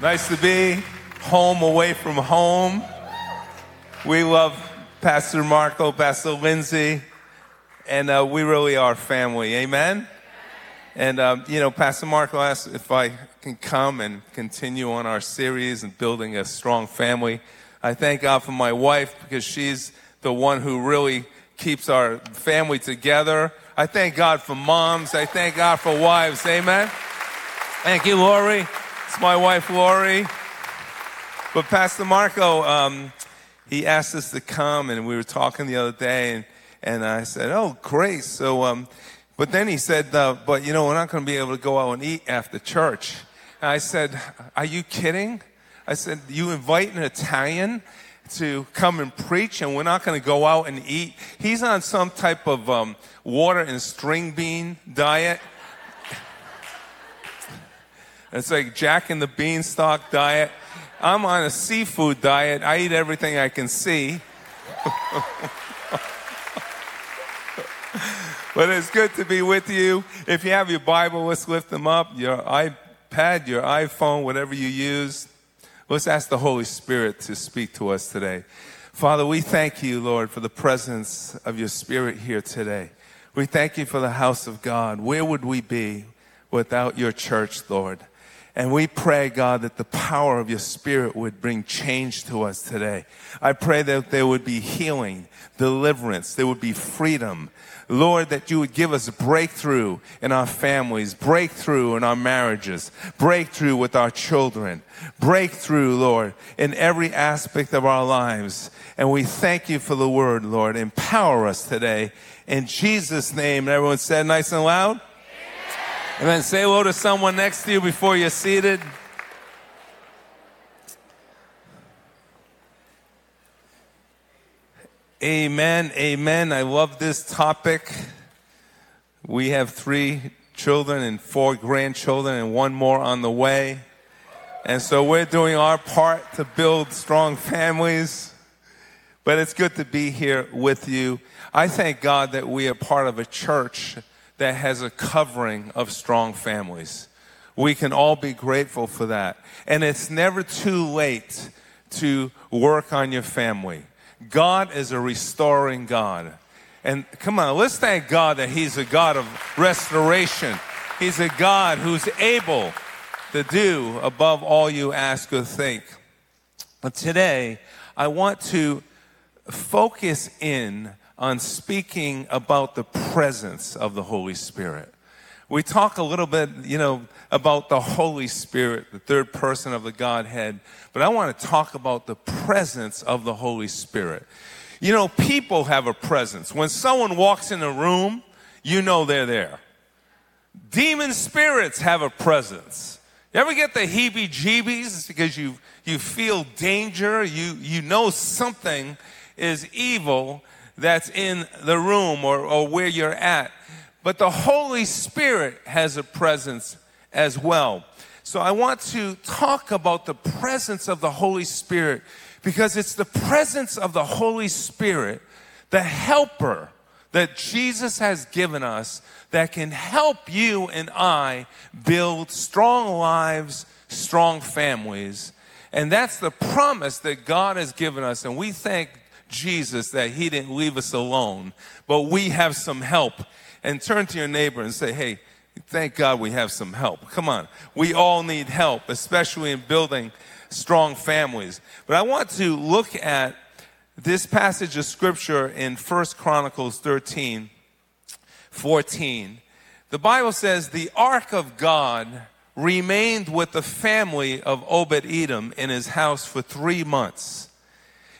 Nice to be home away from home. We love Pastor Marco, Pastor Lindsay, and uh, we really are family. Amen? And, um, you know, Pastor Marco asked if I can come and continue on our series and building a strong family. I thank God for my wife because she's the one who really keeps our family together. I thank God for moms. I thank God for wives. Amen? Thank you, Lori. It's my wife, Lori. But Pastor Marco, um, he asked us to come, and we were talking the other day, and, and I said, "Oh, great!" So, um, but then he said, uh, "But you know, we're not going to be able to go out and eat after church." And I said, "Are you kidding?" I said, "You invite an Italian to come and preach, and we're not going to go out and eat." He's on some type of um, water and string bean diet. It's like Jack and the Beanstalk diet. I'm on a seafood diet. I eat everything I can see. but it's good to be with you. If you have your Bible, let's lift them up. Your iPad, your iPhone, whatever you use. Let's ask the Holy Spirit to speak to us today. Father, we thank you, Lord, for the presence of your Spirit here today. We thank you for the house of God. Where would we be without your church, Lord? And we pray, God, that the power of your spirit would bring change to us today. I pray that there would be healing, deliverance, there would be freedom. Lord, that you would give us breakthrough in our families, breakthrough in our marriages, breakthrough with our children, breakthrough, Lord, in every aspect of our lives. And we thank you for the word, Lord. Empower us today. In Jesus' name, And everyone said nice and loud. And then say hello to someone next to you before you're seated. Amen. Amen. I love this topic. We have three children and four grandchildren and one more on the way. And so we're doing our part to build strong families. But it's good to be here with you. I thank God that we are part of a church that has a covering of strong families. We can all be grateful for that. And it's never too late to work on your family. God is a restoring God. And come on, let's thank God that He's a God of restoration. He's a God who's able to do above all you ask or think. But today, I want to focus in on speaking about the presence of the Holy Spirit. We talk a little bit, you know, about the Holy Spirit, the third person of the Godhead, but I want to talk about the presence of the Holy Spirit. You know, people have a presence. When someone walks in a room, you know they're there. Demon spirits have a presence. You ever get the heebie jeebies because you, you feel danger? You, you know something is evil that's in the room or, or where you're at. But the Holy Spirit has a presence as well. So I want to talk about the presence of the Holy Spirit because it's the presence of the Holy Spirit, the helper that Jesus has given us that can help you and I build strong lives, strong families. And that's the promise that God has given us. And we thank Jesus that he didn't leave us alone, but we have some help. And turn to your neighbor and say, hey, thank God we have some help. Come on. We all need help, especially in building strong families. But I want to look at this passage of scripture in First Chronicles 13, 14. The Bible says, the ark of God remained with the family of Obed Edom in his house for three months.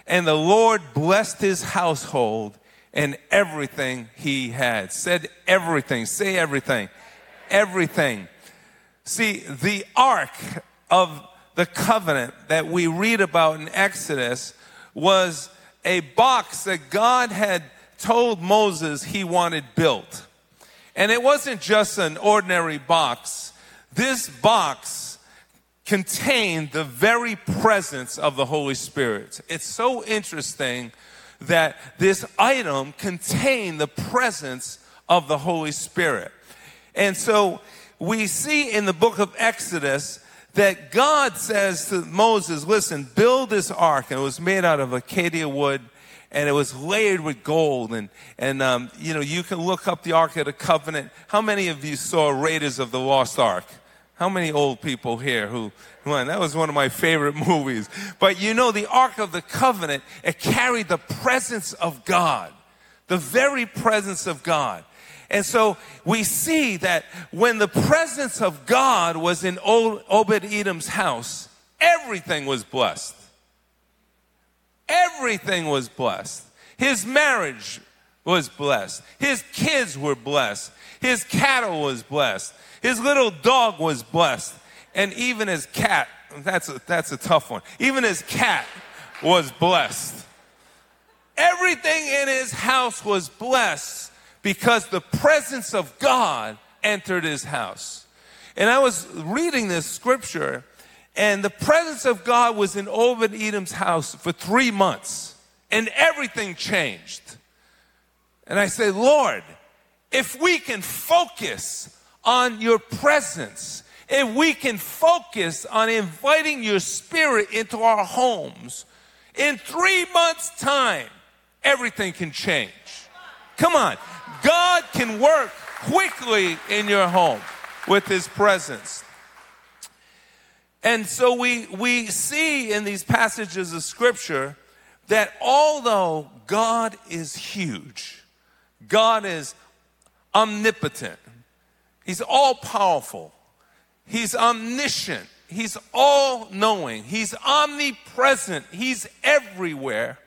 And the Lord blessed his household and everything he had. Said everything. Say everything. Everything. See, the ark of the covenant that we read about in Exodus was a box that God had told Moses he wanted built. And it wasn't just an ordinary box. This box contain the very presence of the Holy Spirit. It's so interesting that this item contained the presence of the Holy Spirit. And so we see in the book of Exodus that God says to Moses, listen, build this ark. And it was made out of acacia wood and it was layered with gold. And, and um, you know, you can look up the Ark of the Covenant. How many of you saw Raiders of the Lost Ark? How many old people here who, went? that was one of my favorite movies. But you know, the Ark of the Covenant, it carried the presence of God, the very presence of God. And so we see that when the presence of God was in Obed Edom's house, everything was blessed. Everything was blessed. His marriage was blessed. His kids were blessed. His cattle was blessed. His little dog was blessed. And even his cat, that's a, that's a tough one. Even his cat was blessed. Everything in his house was blessed because the presence of God entered his house. And I was reading this scripture, and the presence of God was in Obed Edom's house for three months, and everything changed. And I say, Lord, if we can focus on your presence, if we can focus on inviting your spirit into our homes, in three months' time, everything can change. Come on. God can work quickly in your home with his presence. And so we, we see in these passages of scripture that although God is huge, God is omnipotent, He's all powerful, He's omniscient, He's all knowing, He's omnipresent, He's everywhere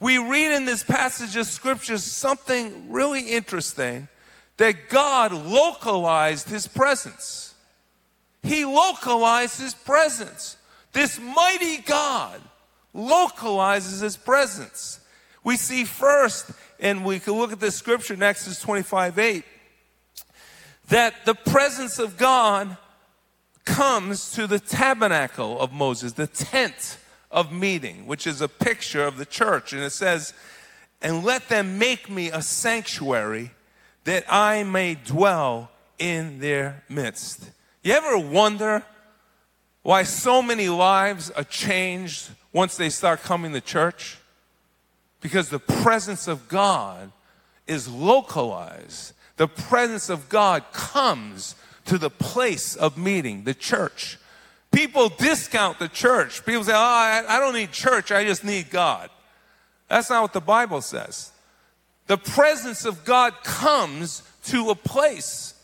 we read in this passage of scripture something really interesting that God localized his presence. He localized his presence. This mighty God localizes his presence. We see first, and we can look at this scripture in Exodus 25 8, that the presence of God comes to the tabernacle of Moses, the tent of meeting, which is a picture of the church. And it says, And let them make me a sanctuary that I may dwell in their midst. You ever wonder why so many lives are changed once they start coming to church? Because the presence of God is localized. The presence of God comes to the place of meeting, the church. People discount the church. People say, oh, I, don't need church, I just need God. That's not what the Bible says. The presence of God comes to a place.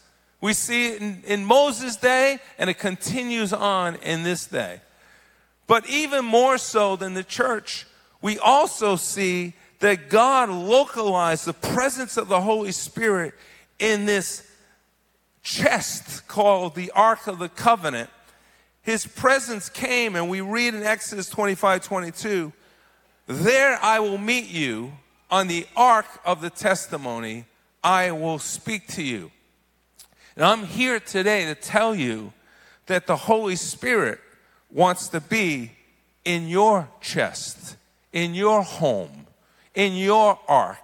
We see it in, in Moses' day, and it continues on in this day. But even more so than the church, we also see that God localized the presence of the Holy Spirit in this chest called the Ark of the Covenant. His presence came, and we read in Exodus 25 22, There I will meet you on the ark of the testimony, I will speak to you. And I'm here today to tell you that the Holy Spirit wants to be in your chest, in your home, in your ark.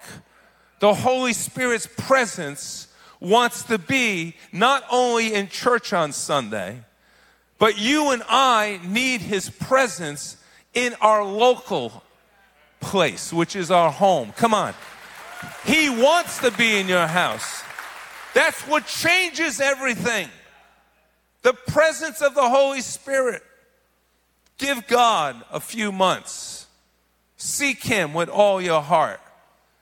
The Holy Spirit's presence wants to be not only in church on Sunday, but you and I need his presence in our local place, which is our home. Come on. He wants to be in your house. That's what changes everything. The presence of the Holy Spirit. Give God a few months. Seek Him with all your heart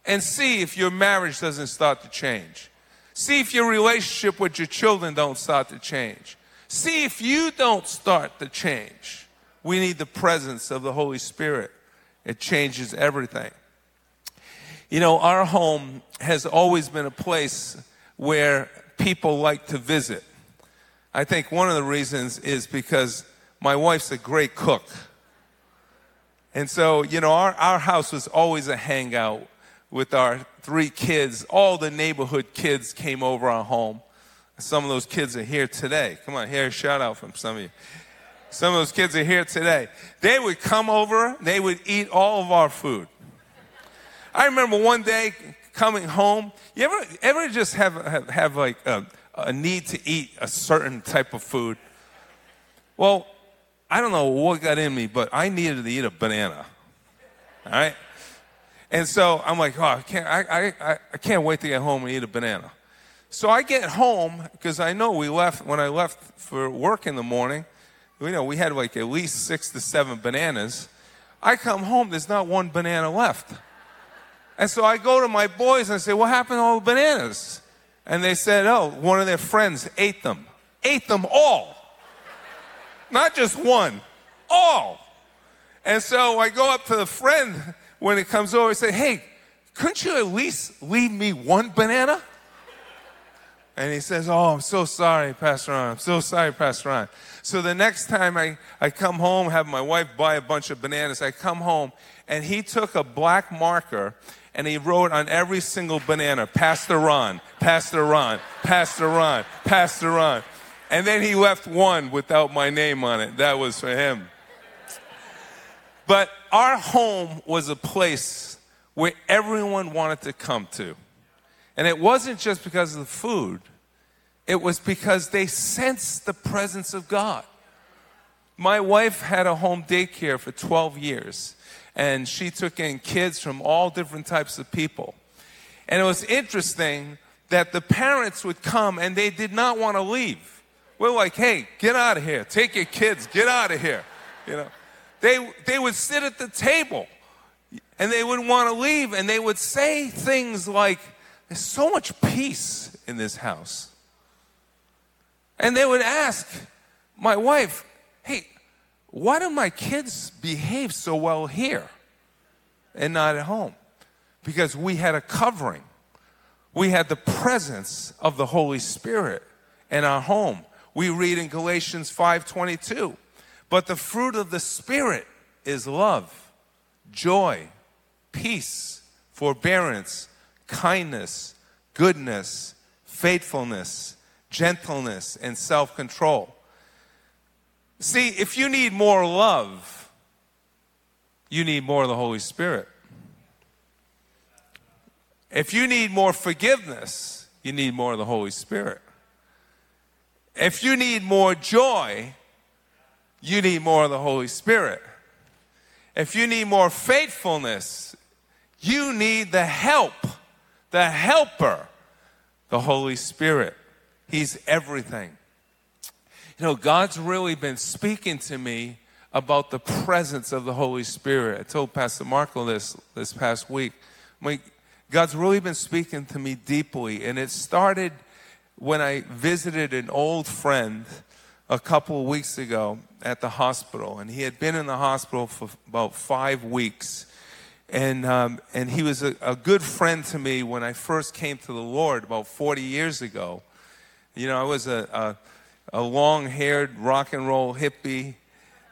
and see if your marriage doesn't start to change. See if your relationship with your children don't start to change. See if you don't start the change. We need the presence of the Holy Spirit. It changes everything. You know, our home has always been a place where people like to visit. I think one of the reasons is because my wife's a great cook. And so, you know, our, our house was always a hangout with our three kids. All the neighborhood kids came over our home. Some of those kids are here today. Come on, here a shout out from some of you. Some of those kids are here today. They would come over, they would eat all of our food. I remember one day coming home. You ever ever just have have, have like a, a need to eat a certain type of food? Well, I don't know what got in me, but I needed to eat a banana. All right? And so I'm like, oh, I can't, I, I, I can't wait to get home and eat a banana. So I get home because I know we left, when I left for work in the morning, you know, we had like at least six to seven bananas. I come home, there's not one banana left. And so I go to my boys and I say, What happened to all the bananas? And they said, Oh, one of their friends ate them. Ate them all. Not just one, all. And so I go up to the friend when it comes over and say, Hey, couldn't you at least leave me one banana? And he says, Oh, I'm so sorry, Pastor Ron. I'm so sorry, Pastor Ron. So the next time I, I come home, have my wife buy a bunch of bananas, I come home and he took a black marker and he wrote on every single banana, Pastor Ron, Pastor Ron, Pastor Ron, Pastor Ron. And then he left one without my name on it. That was for him. But our home was a place where everyone wanted to come to. And it wasn't just because of the food, it was because they sensed the presence of God. My wife had a home daycare for 12 years, and she took in kids from all different types of people. And it was interesting that the parents would come and they did not want to leave. We're like, hey, get out of here. Take your kids, get out of here. You know, they, they would sit at the table and they wouldn't want to leave and they would say things like, there's so much peace in this house. And they would ask my wife, hey, why do my kids behave so well here and not at home? Because we had a covering. We had the presence of the Holy Spirit in our home. We read in Galatians 5:22, but the fruit of the spirit is love, joy, peace, forbearance, kindness, goodness, faithfulness, gentleness, and self control. See, if you need more love, you need more of the Holy Spirit. If you need more forgiveness, you need more of the Holy Spirit. If you need more joy, you need more of the Holy Spirit. If you need more faithfulness, you need the help, the helper, the Holy Spirit. He's everything. You know, God's really been speaking to me about the presence of the Holy Spirit. I told Pastor Marco this this past week. My, God's really been speaking to me deeply, and it started when I visited an old friend a couple of weeks ago at the hospital, and he had been in the hospital for about five weeks. And, um, and he was a, a good friend to me when I first came to the Lord about 40 years ago. You know, I was a, a, a long haired rock and roll hippie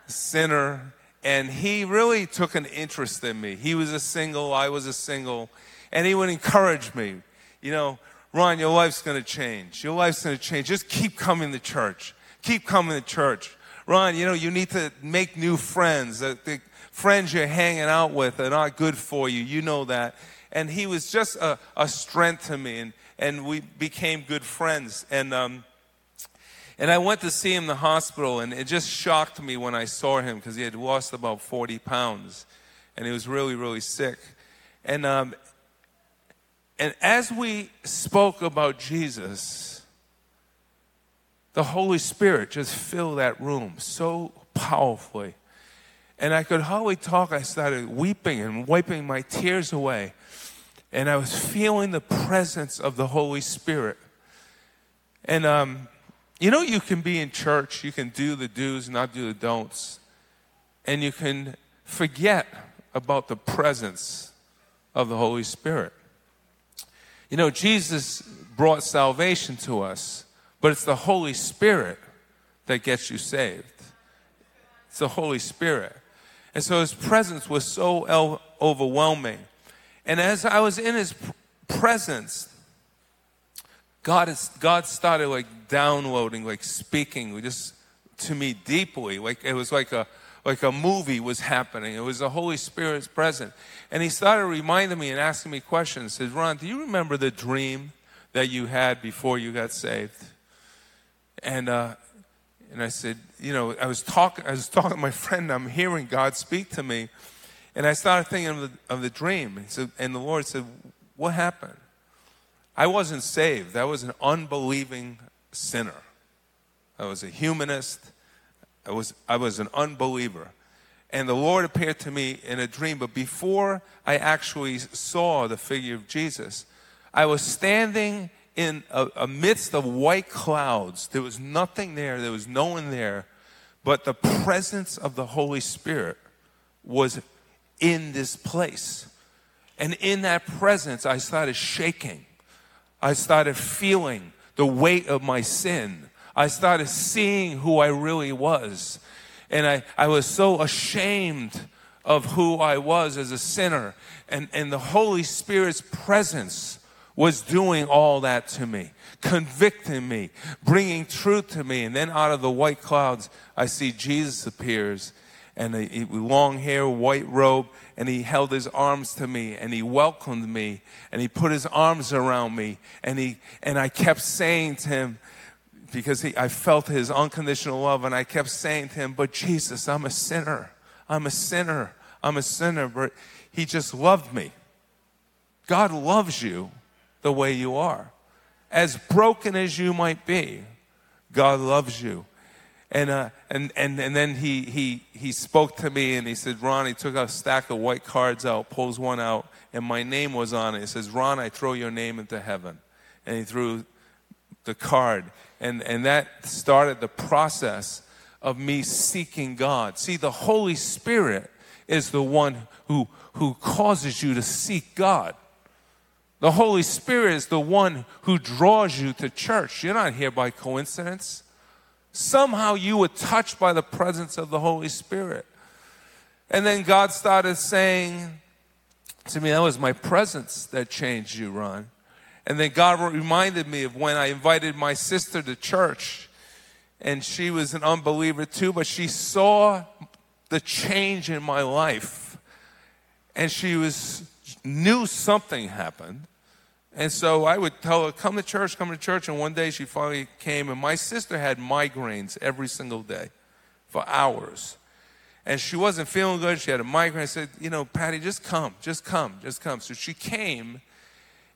sinner, and he really took an interest in me. He was a single, I was a single, and he would encourage me. You know, Ron, your life's going to change. Your life's going to change. Just keep coming to church. Keep coming to church. Ron, you know, you need to make new friends. The, the friends you're hanging out with are not good for you. You know that. And he was just a, a strength to me. And, and we became good friends. And, um, and I went to see him in the hospital, and it just shocked me when I saw him because he had lost about 40 pounds. And he was really, really sick. And, um, and as we spoke about Jesus, the Holy Spirit just filled that room so powerfully. And I could hardly talk. I started weeping and wiping my tears away and I was feeling the presence of the Holy Spirit. And um, you know, you can be in church, you can do the do's, not do the don'ts, and you can forget about the presence of the Holy Spirit. You know, Jesus brought salvation to us, but it's the Holy Spirit that gets you saved. It's the Holy Spirit. And so his presence was so el- overwhelming and as I was in his presence, God, is, God started like downloading, like speaking just to me deeply. Like it was like a, like a movie was happening. It was the Holy Spirit's presence. And he started reminding me and asking me questions. He says, Ron, do you remember the dream that you had before you got saved? And, uh, And I said, you know, I was talking, I was talking to my friend. I'm hearing God speak to me, and I started thinking of the, of the dream. And, so, and the Lord said, "What happened?" I wasn't saved. I was an unbelieving sinner. I was a humanist. I was, I was an unbeliever. And the Lord appeared to me in a dream. But before I actually saw the figure of Jesus, I was standing in a, a midst of white clouds. There was nothing there, there was no one there. But the presence of the Holy Spirit was in this place. And in that presence, I started shaking. I started feeling the weight of my sin. I started seeing who I really was. And I, I was so ashamed of who I was as a sinner. And, and the Holy Spirit's presence was doing all that to me, convicting me, bringing truth to me. And then out of the white clouds, I see Jesus appears and a, long hair, white robe, and he held his arms to me and he welcomed me and he put his arms around me and he and I kept saying to him because he, I felt his unconditional love and I kept saying to him, "But Jesus, I'm a sinner. I'm a sinner. I'm a sinner." But he just loved me. God loves you the way you are. As broken as you might be, God loves you. And, uh, and, and, and then he, he, he spoke to me and he said, Ron, he took a stack of white cards out, pulls one out, and my name was on it. He says, Ron, I throw your name into heaven. And he threw the card. And, and that started the process of me seeking God. See, the Holy Spirit is the one who, who causes you to seek God. The Holy Spirit is the one who draws you to church. You're not here by coincidence. Somehow you were touched by the presence of the Holy Spirit. And then God started saying to me, That was my presence that changed you, Ron. And then God reminded me of when I invited my sister to church. And she was an unbeliever too, but she saw the change in my life. And she was knew something happened. And so I would tell her, come to church, come to church. And one day she finally came, and my sister had migraines every single day for hours. And she wasn't feeling good. She had a migraine. I said, you know, Patty, just come, just come, just come. So she came,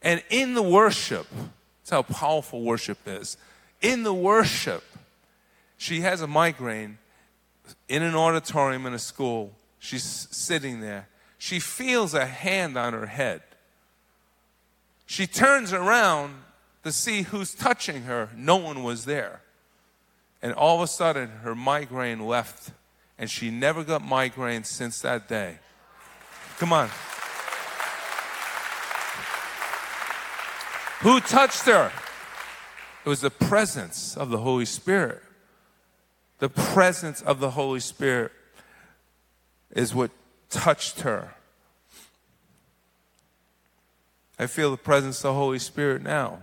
and in the worship, that's how powerful worship is. In the worship, she has a migraine in an auditorium in a school. She's sitting there. She feels a hand on her head. She turns around to see who's touching her. No one was there. And all of a sudden, her migraine left, and she never got migraine since that day. Come on. Who touched her? It was the presence of the Holy Spirit. The presence of the Holy Spirit is what touched her. I feel the presence of the Holy Spirit now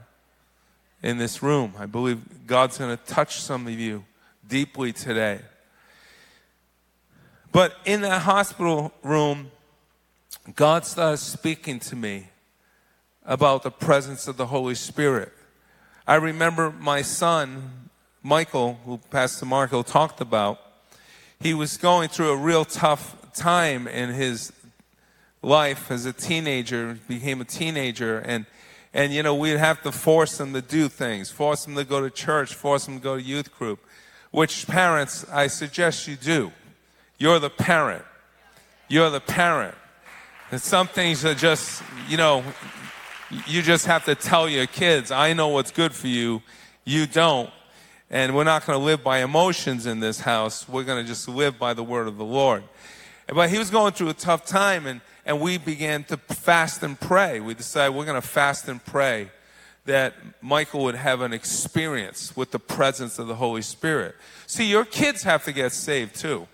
in this room. I believe God's going to touch some of you deeply today. But in that hospital room, God started speaking to me about the presence of the Holy Spirit. I remember my son, Michael, who Pastor Marco talked about, he was going through a real tough time in his life as a teenager, became a teenager, and and you know we'd have to force them to do things, force them to go to church, force them to go to youth group. Which parents I suggest you do. You're the parent. You're the parent. And some things are just, you know, you just have to tell your kids, I know what's good for you, you don't. And we're not going to live by emotions in this house. We're going to just live by the word of the Lord. But he was going through a tough time, and and we began to fast and pray. We decided we're going to fast and pray that Michael would have an experience with the presence of the Holy Spirit. See, your kids have to get saved too.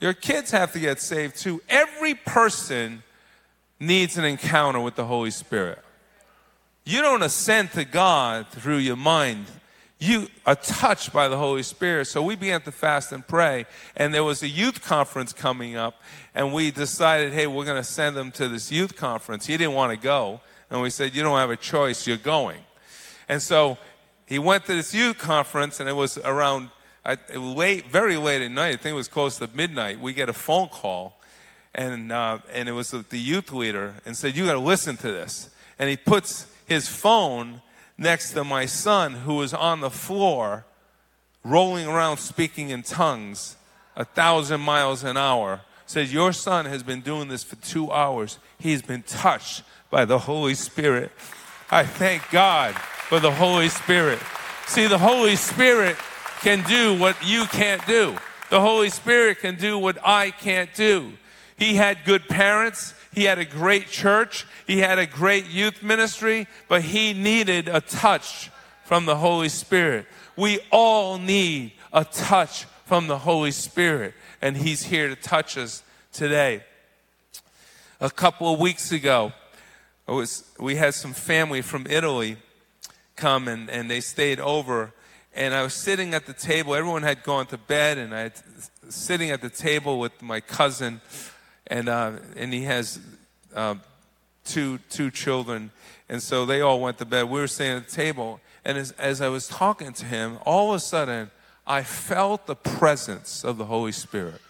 Your kids have to get saved too. Every person needs an encounter with the Holy Spirit. You don't ascend to God through your mind you are touched by the Holy Spirit. So we began to fast and pray. And there was a youth conference coming up. And we decided, hey, we're going to send him to this youth conference. He didn't want to go. And we said, you don't have a choice, you're going. And so he went to this youth conference, and it was around I, late, very late at night. I think it was close to midnight. We get a phone call, and uh, and it was the youth leader, and said, "You got to listen to this." And he puts his phone next to my son, who was on the floor, rolling around speaking in tongues, a thousand miles an hour. Says, Your son has been doing this for two hours. He's been touched by the Holy Spirit. I thank God for the Holy Spirit. See, the Holy Spirit can do what you can't do. The Holy Spirit can do what I can't do. He had good parents. He had a great church. He had a great youth ministry, but he needed a touch from the Holy Spirit. We all need a touch from the Holy Spirit, and he's here to touch us today. A couple of weeks ago, was, we had some family from Italy come and, and they stayed over. And I was sitting at the table. Everyone had gone to bed, and I was sitting at the table with my cousin, and uh, and he has uh, two two children, and so they all went to bed. We were sitting at the table, and as, as I was talking to him, all of a sudden I felt the presence of the Holy Spirit.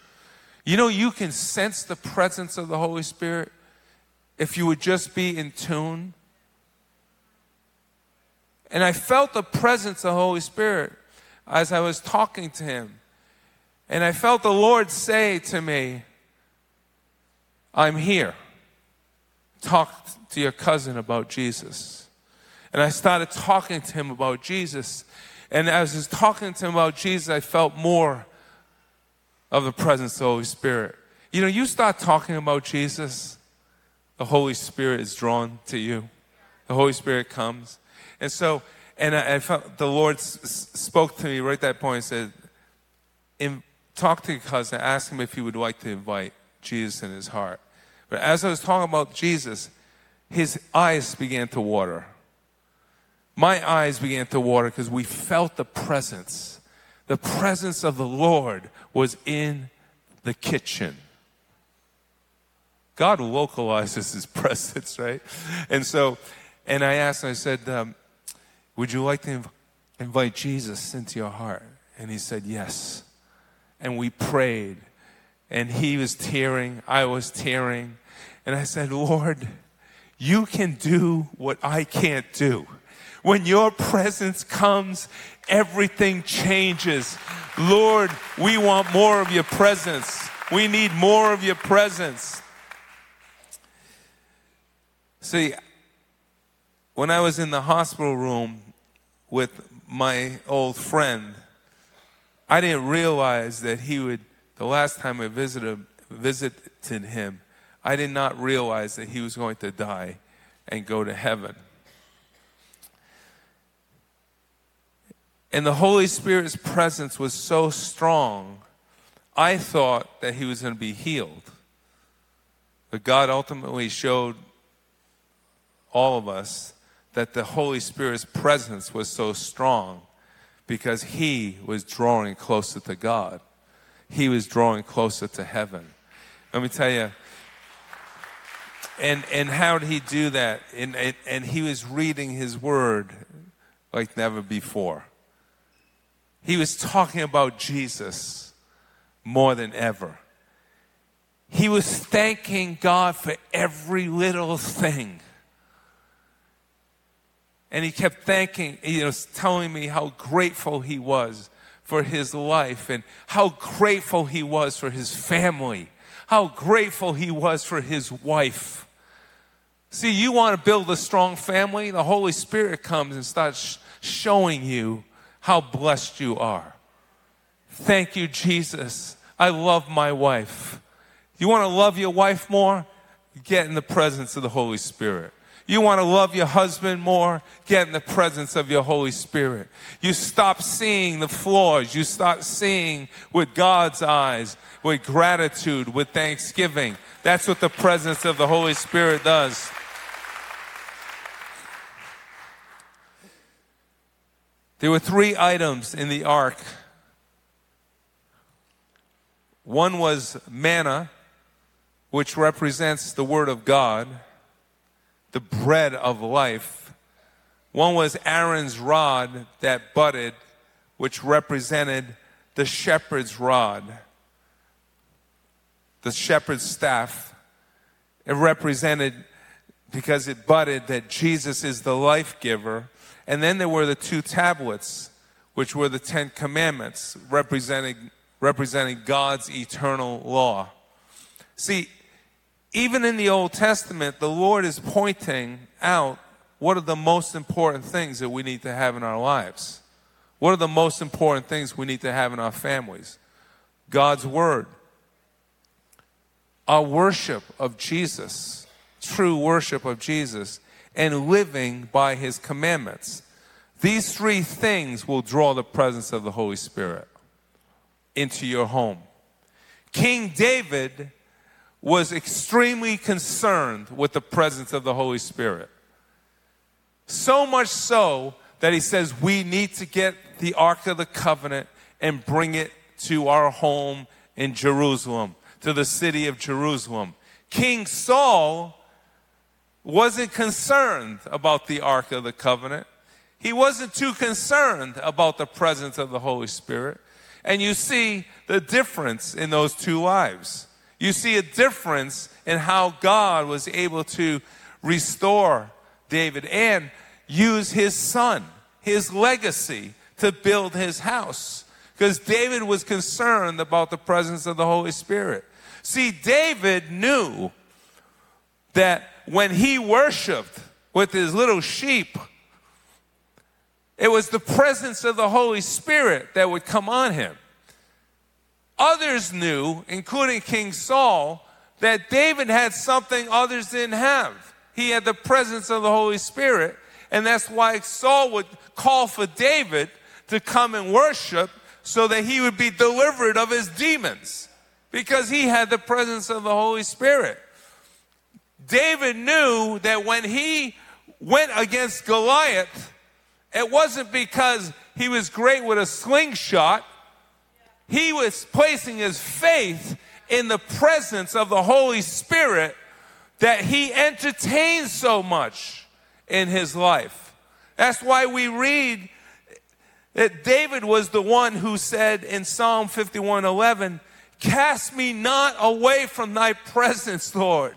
You know, you can sense the presence of the Holy Spirit if you would just be in tune. And I felt the presence of the Holy Spirit as I was talking to him. And I felt the Lord say to me, I'm here. Talk to your cousin about Jesus. And I started talking to him about Jesus. And as I was talking to him about Jesus, I felt more of the presence of the Holy Spirit. You know, you start talking about Jesus, the Holy Spirit is drawn to you. The Holy Spirit comes. And so, and I, I felt the Lord s- spoke to me right at that point and said, talk to your cousin, ask him if he would like to invite Jesus in his heart. But as I was talking about Jesus, his eyes began to water. My eyes began to water because we felt the presence. The presence of the Lord was in the kitchen. God localizes his presence, right? And so, and I asked, I said, um, Would you like to inv- invite Jesus into your heart? And he said, Yes. And we prayed, and he was tearing, I was tearing. And I said, Lord, you can do what I can't do. When your presence comes, everything changes. Lord, we want more of your presence. We need more of your presence. See, when I was in the hospital room with my old friend, I didn't realize that he would, the last time I visited, visited him, I did not realize that he was going to die and go to heaven. And the Holy Spirit's presence was so strong, I thought that he was going to be healed. But God ultimately showed all of us that the Holy Spirit's presence was so strong because he was drawing closer to God. He was drawing closer to heaven. Let me tell you, and, and how did he do that? And, and, and he was reading his word like never before. He was talking about Jesus more than ever. He was thanking God for every little thing. And he kept thanking, you know, telling me how grateful he was for his life and how grateful he was for his family, how grateful he was for his wife. See, you want to build a strong family? The Holy Spirit comes and starts showing you how blessed you are. Thank you, Jesus. I love my wife. You want to love your wife more? Get in the presence of the Holy Spirit. You want to love your husband more? Get in the presence of your Holy Spirit. You stop seeing the flaws. You start seeing with God's eyes, with gratitude, with thanksgiving. That's what the presence of the Holy Spirit does. There were three items in the ark. One was manna, which represents the Word of God the bread of life. One was Aaron's rod that budded, which represented the shepherd's rod, the shepherd's staff. It represented, because it budded, that Jesus is the life giver. And then there were the two tablets, which were the Ten Commandments, representing, representing God's eternal law. See, even in the Old Testament, the Lord is pointing out what are the most important things that we need to have in our lives. What are the most important things we need to have in our families? God's Word, our worship of Jesus, true worship of Jesus, and living by His commandments. These three things will draw the presence of the Holy Spirit into your home. King David was extremely concerned with the presence of the Holy Spirit. So much so that he says we need to get the Ark of the Covenant and bring it to our home in Jerusalem, to the city of Jerusalem. King Saul wasn't concerned about the Ark of the Covenant. He wasn't too concerned about the presence of the Holy Spirit. And you see the difference in those two lives you see a difference in how God was able to restore David and use his son, his legacy, to build his house. Because David was concerned about the presence of the Holy Spirit. See, David knew that when he worshiped with his little sheep, it was the presence of the Holy Spirit that would come on him. Others knew, including King Saul, that David had something others didn't have. He had the presence of the Holy Spirit, and that's why Saul would call for David to come and worship so that he would be delivered of his demons because he had the presence of the Holy Spirit. David knew that when he went against Goliath, it wasn't because he was great with a slingshot he was placing his faith in the presence of the Holy Spirit that he entertained so much in his life. That's why we read that David was the one who said in Psalm 51 11, Cast me not away from thy presence, Lord.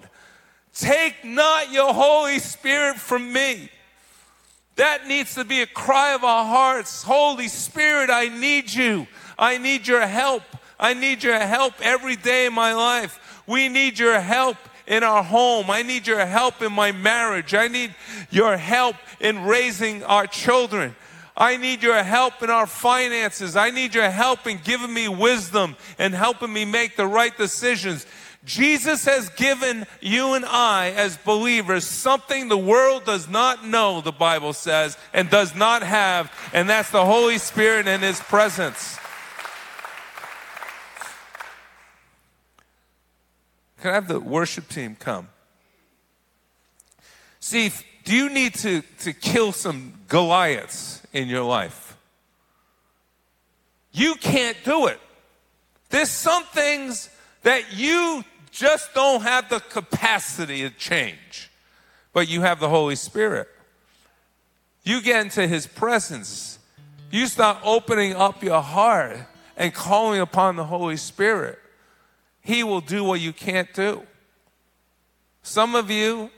Take not your Holy Spirit from me. That needs to be a cry of our hearts. Holy Spirit, I need you. I need your help. I need your help every day in my life. We need your help in our home. I need your help in my marriage. I need your help in raising our children. I need your help in our finances. I need your help in giving me wisdom and helping me make the right decisions. Jesus has given you and I, as believers, something the world does not know, the Bible says, and does not have, and that's the Holy Spirit and His presence. Can I have the worship team come? See, do you need to, to kill some Goliaths in your life? You can't do it. There's some things that you just don't have the capacity to change, but you have the Holy Spirit. You get into His presence, you start opening up your heart and calling upon the Holy Spirit. He will do what you can't do. Some of you,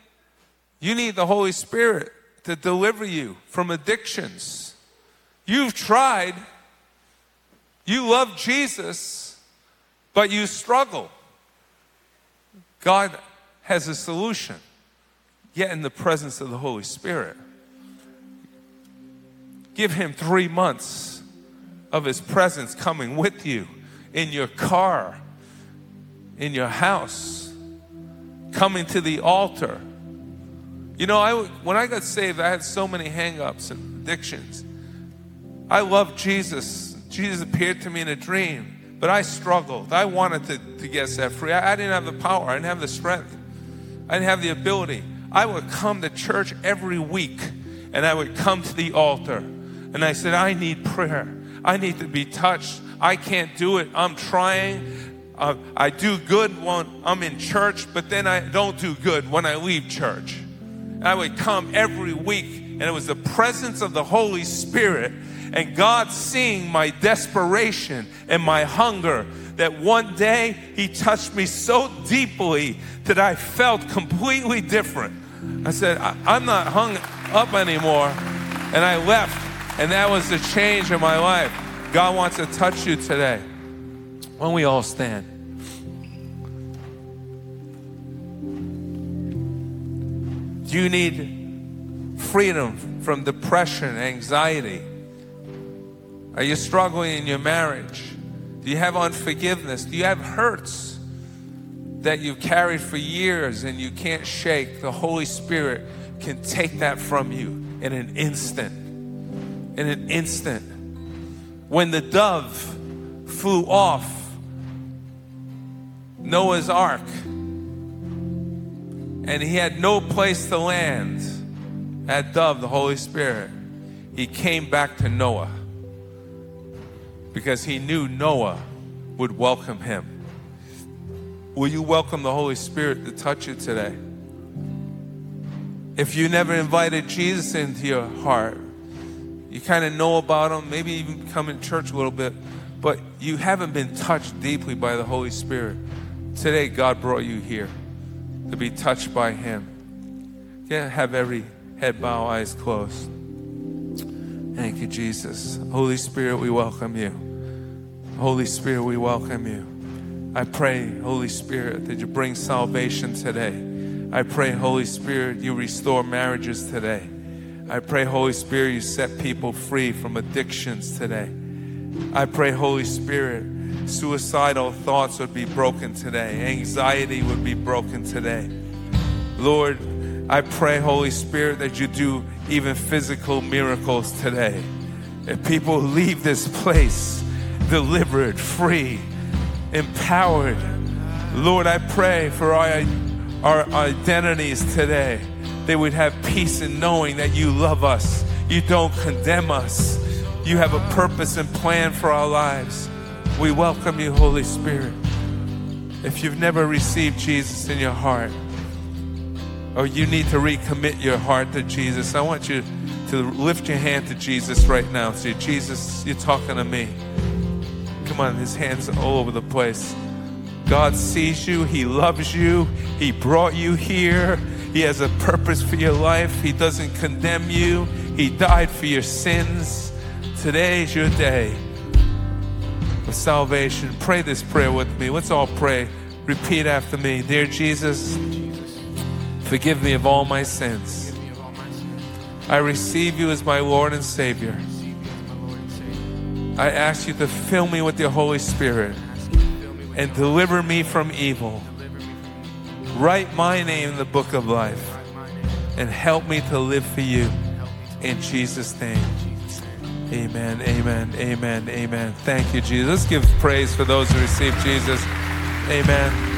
you need the Holy Spirit to deliver you from addictions. You've tried, you love Jesus, but you struggle. God has a solution. Get in the presence of the Holy Spirit. Give Him three months of His presence coming with you in your car in your house, coming to the altar. You know, I, when I got saved, I had so many hangups and addictions. I loved Jesus. Jesus appeared to me in a dream, but I struggled. I wanted to, to get set free. I, I didn't have the power, I didn't have the strength, I didn't have the ability. I would come to church every week and I would come to the altar and I said, I need prayer. I need to be touched. I can't do it. I'm trying. Uh, I do good when I'm in church, but then I don't do good when I leave church. I would come every week, and it was the presence of the Holy Spirit and God seeing my desperation and my hunger that one day He touched me so deeply that I felt completely different. I said, I- am not hung up anymore. And I left, and that was the change in my life. God wants to touch you today. When we all stand. Do you need freedom from depression, anxiety? Are you struggling in your marriage? Do you have unforgiveness? Do you have hurts that you've carried for years and you can't shake? The Holy Spirit can take that from you in an instant. In an instant. When the dove flew off Noah's ark and he had no place to land, that dove, the Holy Spirit, he came back to Noah because he knew Noah would welcome him. Will you welcome the Holy Spirit to touch you today? If you never invited Jesus into your heart, you kind of know about him, maybe even come in church a little bit, but you haven't been touched deeply by the Holy Spirit. Today, God brought you here to be touched by him. Yeah, have every head bow, eyes closed. Thank you, Jesus. Holy Spirit, we welcome you. Holy Spirit, we welcome you. I pray, Holy Spirit, that you bring salvation today. I pray, Holy Spirit, you restore marriages today. I pray, Holy Spirit, you set people free from addictions today. I pray, Holy Spirit, suicidal thoughts would be broken today, anxiety would be broken today. Lord, I pray, Holy Spirit, that you do even physical miracles today. If people leave this place delivered, free, empowered, Lord, I pray for our, our identities today. They would have peace in knowing that you love us, you don't condemn us, you have a purpose and plan for our lives. We welcome you, Holy Spirit. If you've never received Jesus in your heart, or you need to recommit your heart to Jesus, I want you to lift your hand to Jesus right now. Say, Jesus, you're talking to me. Come on, his hands are all over the place. God sees you, He loves you, He brought you here. He has a purpose for your life. He doesn't condemn you, He died for your sins. Today is your day of salvation. Pray this prayer with me. Let's all pray. Repeat after me Dear Jesus, forgive me of all my sins. I receive you as my Lord and Savior. I ask you to fill me with your Holy Spirit and deliver me from evil. Write my name in the book of life and help me to live for you. In Jesus' name. Amen, amen, amen, amen. Thank you, Jesus. Let's give praise for those who receive Jesus. Amen.